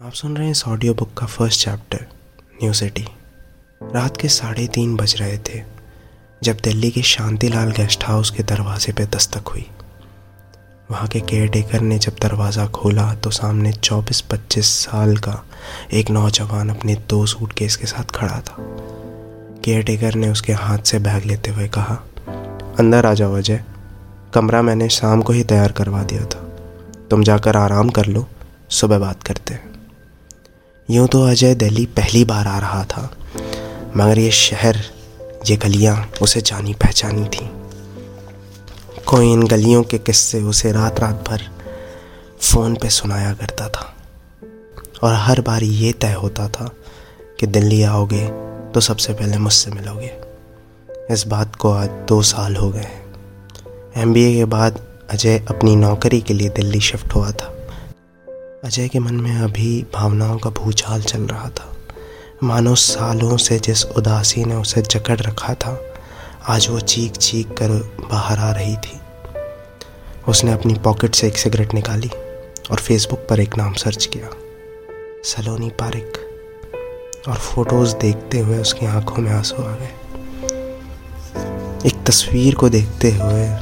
आप सुन रहे हैं इस ऑडियो बुक का फ़र्स्ट चैप्टर न्यू सिटी रात के साढ़े तीन बज रहे थे, जब दिल्ली के शांतिलाल गेस्ट हाउस के दरवाजे पर दस्तक हुई। वहाँ के केयर टेकर ने जब दरवाज़ा खोला तो सामने 24-25 साल का एक नौजवान अपने दो सूट केस के साथ खड़ा था। केयर टेकर ने उसके हाथ से बैग लेते हुए कहा, अंदर आ जाओ अजय। कमरा मैंने शाम को ही तैयार करवा दिया था। तुम जाकर आराम कर लो। सुबह बात करते हैं। यूँ तो अजय दिल्ली पहली बार आ रहा था, मगर ये शहर, ये गलियाँ, उसे जानी पहचानी थी। कोई इन गलियों के किस्से उसे रात रात भर फ़ोन पे सुनाया करता था। और हर बार ये तय होता था कि दिल्ली आओगे तो सबसे पहले मुझसे मिलोगे। इस बात को आज दो साल हो गए एमबीए के बाद अजय अपनी नौकरी के लिए दिल्ली शिफ्ट हुआ था। अजय के मन में अभी भावनाओं का भूचाल चल रहा था। मानो सालों से जिस उदासी ने उसे जकड़ रखा था, आज वो चीख चीख कर बाहर आ रही थी। उसने अपनी पॉकेट से एक सिगरेट निकाली और फेसबुक पर एक नाम सर्च किया। सलोनी पारिक। और फ़ोटोज़ देखते हुए उसकी आँखों में आँसू आ गए। एक तस्वीर को देखते हुए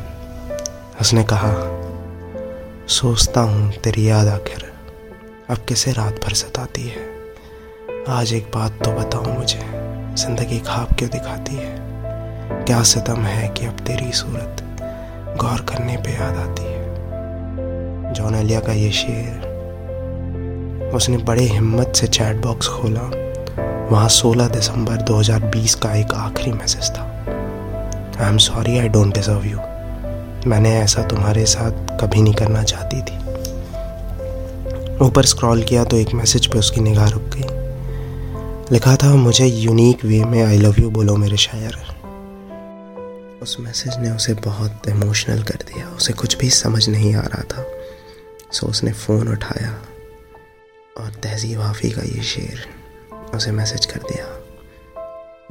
उसने कहा, सोचता हूँ तेरी याद आखिर अब किसे रात भर सताती है? आज एक बात तो बताओ मुझे, ज़िंदगी खाब क्यों दिखाती है? क्या सितम है कि अब तेरी सूरत गौर करने पे याद आती है? जॉन अलिया का ये शेर, उसने बड़े हिम्मत से चैट बॉक्स खोला। वहाँ 16 दिसंबर 2020 का एक आखिरी मैसेज था। I am sorry I don't deserve you मैंने ऐसा तुम्हारे साथ कभी नहीं करना चाहती थी। ऊपर स्क्रॉल किया तो एक मैसेज पे उसकी निगाह रुक गई। लिखा था, मुझे यूनिक वे में आई लव यू बोलो मेरे शायर। उस मैसेज ने उसे बहुत इमोशनल कर दिया। उसे कुछ भी समझ नहीं आ रहा था। सो उसने फ़ोन उठाया और तहजीब हाफी का ये शेर उसे मैसेज कर दिया।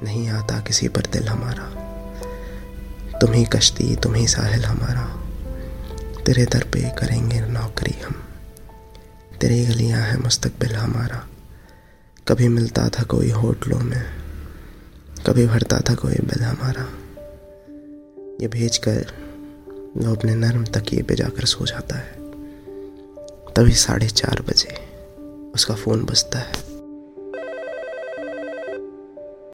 नहीं आता किसी पर दिल हमारा। तुम ही कश्ती तुम ही साहिल हमारा। तेरे दर पे करेंगे नौकरी हम। तेरी गलियाँ हैं मुस्तकबिल हमारा कभी मिलता था कोई होटलों में, कभी भरता था कोई बिल हमारा ये भेज कर वो अपने नर्म तकिए पे जाकर सो जाता है। तभी साढ़े चार बजे उसका फ़ोन बजता है।